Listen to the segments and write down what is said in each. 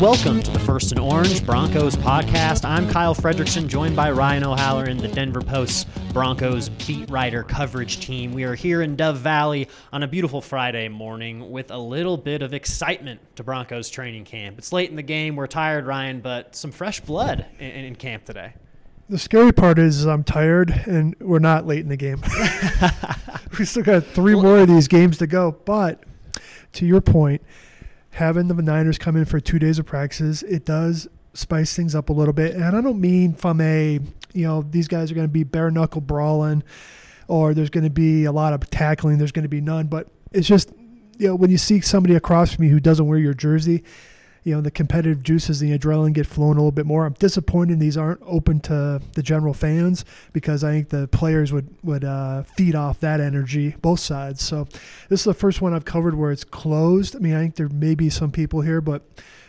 welcome to the First and Orange Broncos podcast. I'm Kyle Fredrickson, joined by Ryan O'Halloran, the Denver Post's Broncos beat writer coverage team. We are here in Dove Valley on a beautiful Friday morning with a little bit of excitement to Broncos training camp. It's late in the game. We're tired, Ryan, but some fresh blood in, in camp today. The scary part is I'm tired and we're not late in the game. we still got three more of these games to go. But to your point, having the Niners come in for two days of practices, it does spice things up a little bit. And I don't mean from a, you know, these guys are going to be bare knuckle brawling or there's going to be a lot of tackling, there's going to be none. But it's just, you know, when you see somebody across from you who doesn't wear your jersey, you know the competitive juices, the adrenaline get flowing a little bit more. I'm disappointed these aren't open to the general fans because I think the players would would uh, feed off that energy both sides. So this is the first one I've covered where it's closed. I mean, I think there may be some people here, but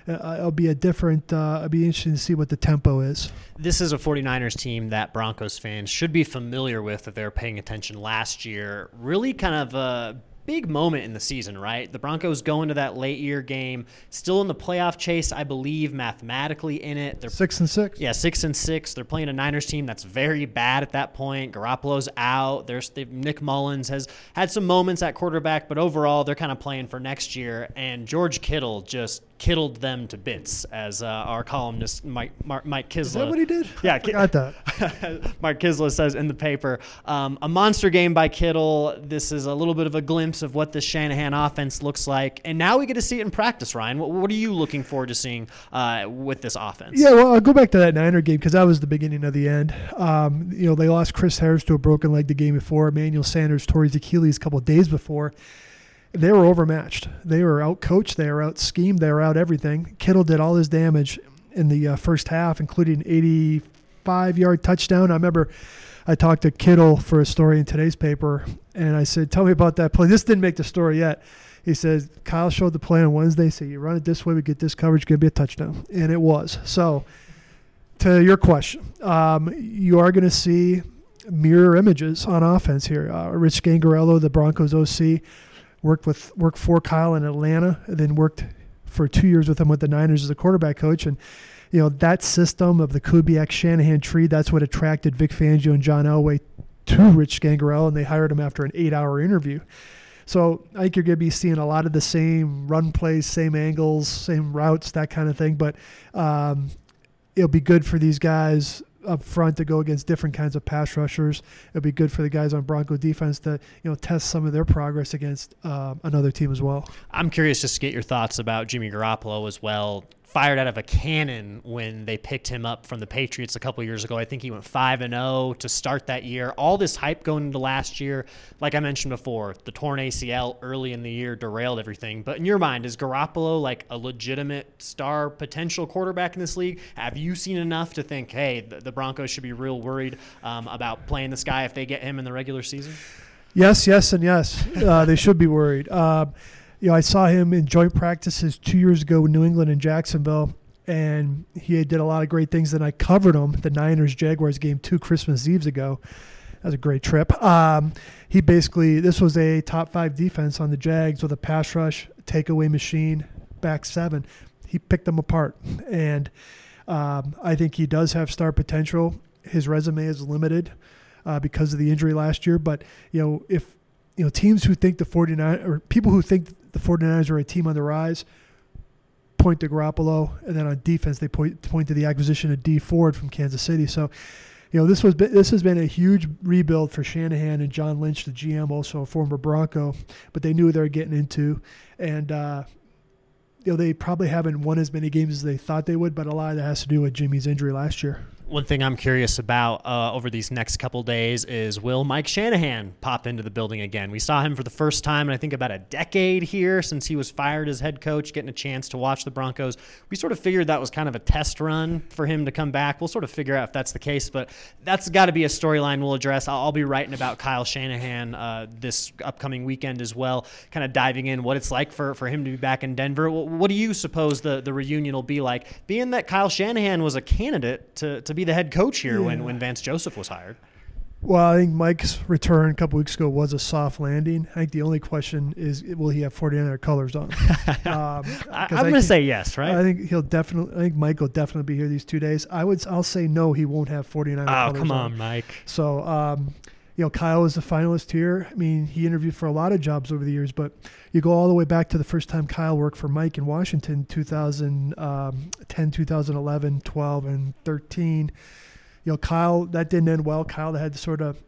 uh, it'll be a different uh, it'll be interesting to see what the tempo is this is a 49ers team that broncos fans should be familiar with if they're paying attention last year really kind of a big moment in the season, right? The Broncos go into that late year game, still in the playoff chase, I believe, mathematically in it. They're six and six. Yeah, six and six. They're playing a Niners team that's very bad at that point. Garoppolo's out. There's Nick Mullens has had some moments at quarterback, but overall they're kind of playing for next year. And George Kittle just kittled them to bits, as uh, our columnist Mike Mark, Mike Kiszla. Is that what he did? Yeah, I forgot that. Mark Kiszla says in the paper, um, a monster game by Kittle. This is a little bit of a glimpse of what the Shanahan offense looks like, and now we get to see it in practice. Ryan, what, what are you looking forward to seeing uh, with this offense? Yeah, well, I'll go back to that Niner game because that was the beginning of the end. Um, you know, they lost Chris Harris to a broken leg the game before. Emmanuel Sanders tore his Achilles a couple days before they were overmatched. They were out coached. They were out schemed. They were out everything. Kittle did all his damage in the uh, first half, including an 85 yard touchdown. I remember I talked to Kittle for a story in today's paper, and I said, "Tell me about that play." This didn't make the story yet. He said Kyle showed the play on Wednesday. Said you run it this way, we get this coverage, going to be a touchdown, and it was. So, to your question, um, you are going to see mirror images on offense here. Uh, Rich Scangarello, the Broncos OC worked with worked for Kyle in Atlanta, and then worked for two years with him with the Niners as a quarterback coach. And you know that system of the Kubiak Shanahan tree. That's what attracted Vic Fangio and John Elway to Rich Scangarello, and they hired him after an eight-hour interview. So I think you're going to be seeing a lot of the same run plays, same angles, same routes, that kind of thing. But um, it'll be good for these guys up front to go against different kinds of pass rushers. It'll be good for the guys on Bronco defense to you know test some of their progress against uh, another team as well. I'm curious just to get your thoughts about Jimmy Garoppolo as well fired out of a cannon when they picked him up from the Patriots a couple years ago. I think he went 5 and 0 to start that year. All this hype going into last year, like I mentioned before, the torn ACL early in the year derailed everything. But in your mind, is Garoppolo like a legitimate star potential quarterback in this league? Have you seen enough to think, hey, the, Broncos should be real worried um, about playing this guy if they get him in the regular season? Yes, yes, and yes. Uh, they should be worried. Uh, you know, I saw him in joint practices two years ago in New England and Jacksonville, and he did a lot of great things. Then I covered him the Niners Jaguars game two Christmas Eves ago. That was a great trip. Um, he basically this was a top five defense on the Jags with a pass rush, takeaway machine, back seven. He picked them apart, and um, I think he does have star potential. His resume is limited uh, because of the injury last year, but you know if you know teams who think the 49 or people who think the 49ers are a team on the rise, point to Garoppolo, and then on defense they point point to the acquisition of Dee Ford from Kansas City. So, you know, this was this has been a huge rebuild for Shanahan and John Lynch, the GM, also a former Bronco, but they knew they were getting into, and uh, you know they probably haven't won as many games as they thought they would, but a lot of that has to do with Jimmy's injury last year. One thing I'm curious about uh, over these next couple days is will Mike Shanahan pop into the building again? We saw him for the first time in I think about a decade here since he was fired as head coach, getting a chance to watch the Broncos. We sort of figured that was kind of a test run for him to come back. We'll sort of figure out if that's the case, but that's got to be a storyline we'll address. I'll, I'll, be writing about Kyle Shanahan uh, this upcoming weekend as well, kind of diving in what it's like for, for him to be back in Denver. What do you suppose the, the reunion will be like, being that Kyle Shanahan was a candidate to, to be be the head coach here yeah. when, when Vance Joseph was hired. Well, I think Mike's return a couple weeks ago was a soft landing. I think the only question is, will he have 49er colors on? um, I, am going to say yes, right? I think he'll definitely. I think Mike will definitely be here these two days. I would. I'll say no. He won't have 49er. Oh, come on, on, Mike. So, um, you know, Kyle was the finalist here. I mean, he interviewed for a lot of jobs over the years, but you go all the way back to the first time Kyle worked for Mike in Washington, 2010, um, 2011, 12, and 13 you know, Kyle, that didn't end well. Kyle had to sort of,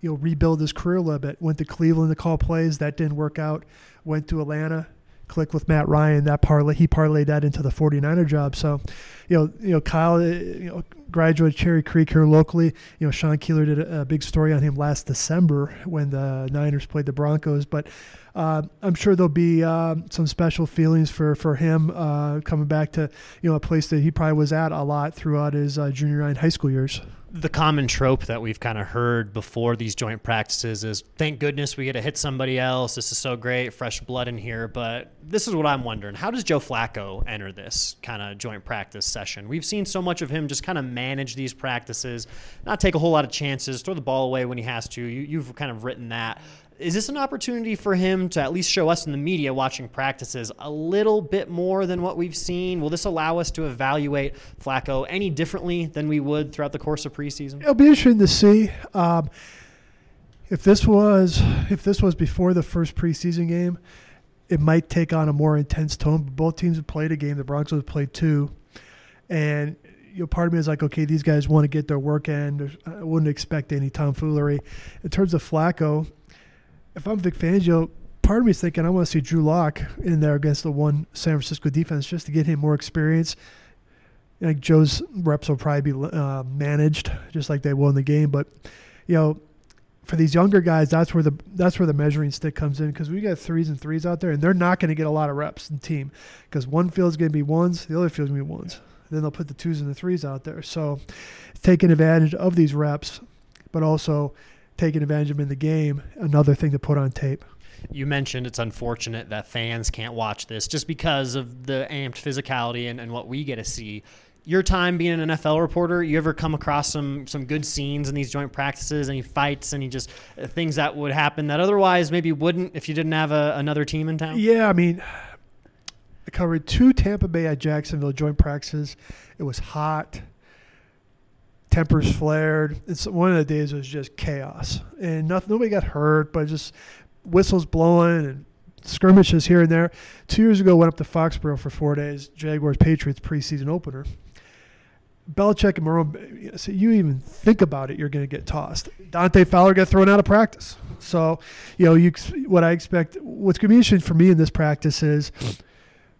you know, rebuild his career a little bit. Went to Cleveland to call plays. That didn't work out. Went to Atlanta, clicked with Matt Ryan. That parlay, he parlayed that into the 49er job. So, you know, you know, Kyle, uh, you know, graduated Cherry Creek here locally. You know, Sean Keeler did a, a big story on him last December when the Niners played the Broncos. But uh, I'm sure there'll be uh, some special feelings for for him uh, coming back to you know a place that he probably was at a lot throughout his uh, junior and high school years. The common trope that we've kind of heard before these joint practices is, "Thank goodness we get to hit somebody else. This is so great, fresh blood in here." But this is what I'm wondering: How does Joe Flacco enter this kind of joint practice session? We've seen so much of him just kind of manage these practices, not take a whole lot of chances, throw the ball away when he has to. You, you've kind of written that is this an opportunity for him to at least show us in the media watching practices a little bit more than what we've seen? Will this allow us to evaluate Flacco any differently than we would throughout the course of preseason? It'll be interesting to see. Um, if this was if this was before the first preseason game, it might take on a more intense tone. But both teams have played a game. The Broncos have played two, and you know, part of me is like, okay, these guys want to get their work in. I wouldn't expect any tomfoolery. In terms of Flacco, if I'm Vic Fangio, part of me is thinking I want to see Drew Lock in there against the one San Francisco defense just to get him more experience. Like Joe's reps will probably be uh, managed just like they will in the game, but you know, for these younger guys, that's where the that's where the measuring stick comes in because we got threes and threes out there, and they're not going to get a lot of reps in team because one field's going to be ones, the other field's going to be ones. Then they'll put the twos and the threes out there. So, taking advantage of these reps, but also taking advantage of him in the game, another thing to put on tape. You mentioned it's unfortunate that fans can't watch this just because of the amped physicality and, and what we get to see. Your time being an NFL reporter, you ever come across some some good scenes in these joint practices, any fights, any just uh, things that would happen that otherwise maybe wouldn't if you didn't have a, another team in town? Yeah, I mean, I covered two Tampa Bay at Jacksonville joint practices. It was hot tempers flared. It's one of the days was just chaos, and nothing, nobody got hurt, but just whistles blowing and skirmishes here and there. Two years ago, went up to Foxborough for four days. Jaguars Patriots preseason opener. Belichick and Marrone, so you even think about it, you're going to get tossed. Dante Fowler got thrown out of practice. So, you know, you what I expect, what's going to be interesting for me in this practice is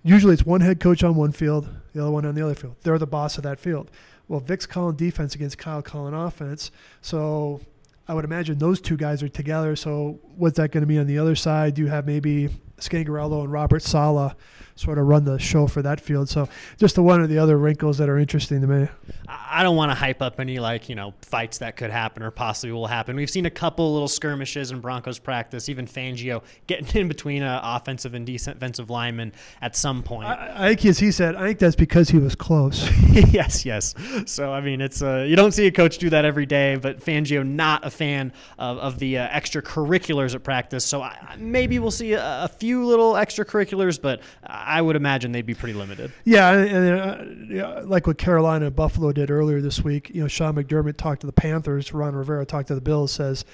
usually it's one head coach on one field, the other one on the other field. They're the boss of that field. Well, Vic's calling defense against Kyle calling offense. So I would imagine those two guys are together. So what's that going to be on the other side? Do you have maybe Scangarello and Robert Saleh sort of run the show for that field. So just the one of the other wrinkles that are interesting to me. I don't want to hype up any like you know fights that could happen or possibly will happen. We've seen a couple little skirmishes in Broncos practice. Even Fangio getting in between an offensive and defensive lineman at some point. I, I think as he said, I think that's because he was close. yes, yes. So I mean, it's uh, you don't see a coach do that every day, but Fangio not a fan of, of the uh, extracurriculars at practice. So I, maybe we'll see a, a, few little extracurriculars, but. I would imagine they'd be pretty limited. Yeah, and, uh, like what Carolina and Buffalo did earlier this week. You know, Sean McDermott talked to the Panthers. Ron Rivera talked to the Bills. Says,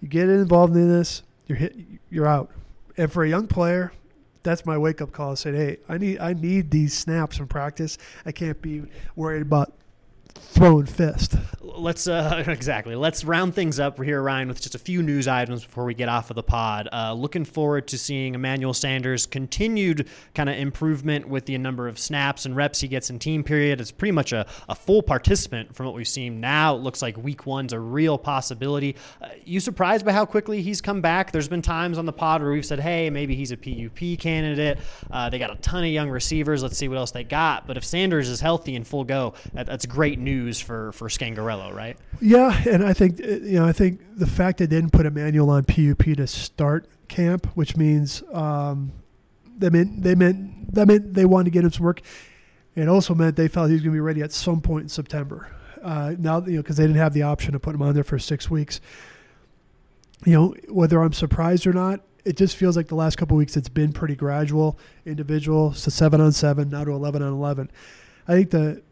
you get involved in this, you're hit, you're out. And for a young player, that's my wake up call. I said, hey, I need I need these snaps in practice. I can't be worried about throwing fist. Let's uh, exactly. Let's round things up here, Ryan, with just a few news items before we get off of the pod. Uh, looking forward to seeing Emmanuel Sanders continued kind of improvement with the number of snaps and reps he gets in team period. It's pretty much a, a full participant from what we've seen. Now it looks like week one's a real possibility. Uh, you surprised by how quickly he's come back? There's been times on the pod where we've said, hey, maybe he's a PUP candidate. Uh, they got a ton of young receivers. Let's see what else they got. But if Sanders is healthy and full go, that, that's great news for for Scangarello, right? Yeah, and I think uh, you know I think the fact they didn't put Emmanuel on PUP to start camp, which means um, they meant they meant that meant they wanted to get him some work. It also meant they felt he was going to be ready at some point in September. uh, now, you know, because they didn't have the option to put him on there for six weeks. You know, whether I'm surprised or not, it just feels like the last couple weeks it's been pretty gradual, individual, so seven on seven, now to 11 on 11. I think the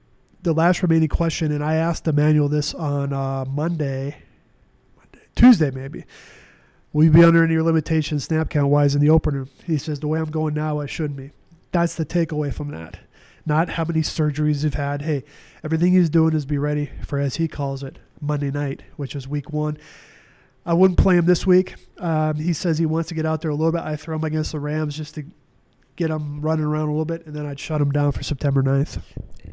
the last remaining question, and I asked Emmanuel this on uh, Monday, Monday, Tuesday maybe. Will you be under any limitations snap count wise in the opener? He says the way I'm going now, I shouldn't be. That's the takeaway from that. Not how many surgeries you've had. Hey, everything he's doing is be ready for, as he calls it, Monday night, which is week one. I wouldn't play him this week. Um, he says he wants to get out there a little bit. I throw him against the Rams just to get him running around a little bit, and then I'd shut him down for September 9th.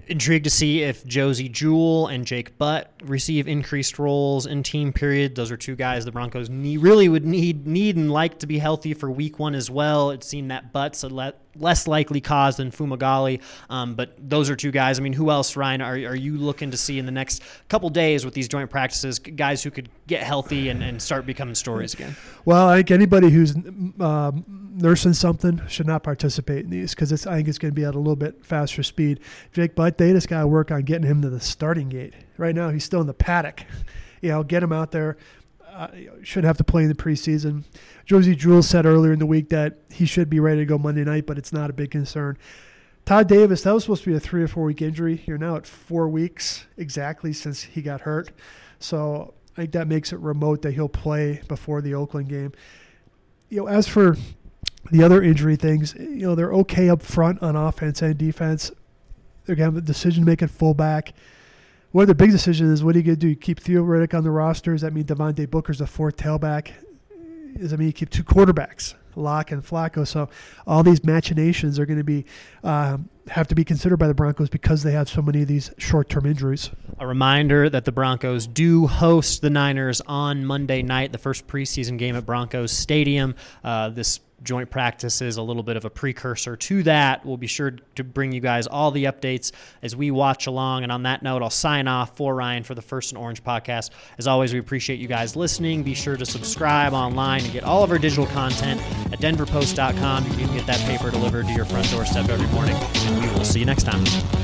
Intrigued to see if Josey Jewell and Jake Butt receive increased roles in team period. Those are two guys the Broncos need, really would need need and like to be healthy for week one as well. It seemed that Butt's a le- less likely cause than Fumagalli, um, but those are two guys. I mean, who else, Ryan, are, are you looking to see in the next couple days with these joint practices? Guys who could get healthy and, and start becoming stories again? Well, I think anybody who's uh, nursing something should not participate in these because I think it's going to be at a little bit faster speed. Jake Butt, they just got to work on getting him to the starting gate. Right now, he's still in the paddock. You know, get him out there. Uh, should have to play in the preseason. Josey Jewell said earlier in the week that he should be ready to go Monday night, but it's not a big concern. Todd Davis, that was supposed to be a three or four week injury. You're now at four weeks exactly since he got hurt. So I think that makes it remote that he'll play before the Oakland game. You know, as for the other injury things, you know, they're okay up front on offense and defense. They're going to have a decision making fullback. One of the big decisions is what are you going to do? Keep Theo Riddick on the roster? Does that mean Devontae Booker's a fourth tailback? Does that mean you keep two quarterbacks, Lock and Flacco? So all these machinations are going to be um, have to be considered by the Broncos because they have so many of these short-term injuries. A reminder that the Broncos do host the Niners on Monday night, the first preseason game at Broncos Stadium. Uh, this joint practices, a little bit of a precursor to that. We'll be sure to bring you guys all the updates as we watch along. And on that note, I'll sign off for Ryan for the First and Orange podcast. As always, we appreciate you guys listening. Be sure to subscribe online and get all of our digital content at denverpost.com. You can get that paper delivered to your front doorstep every morning. And we will see you next time.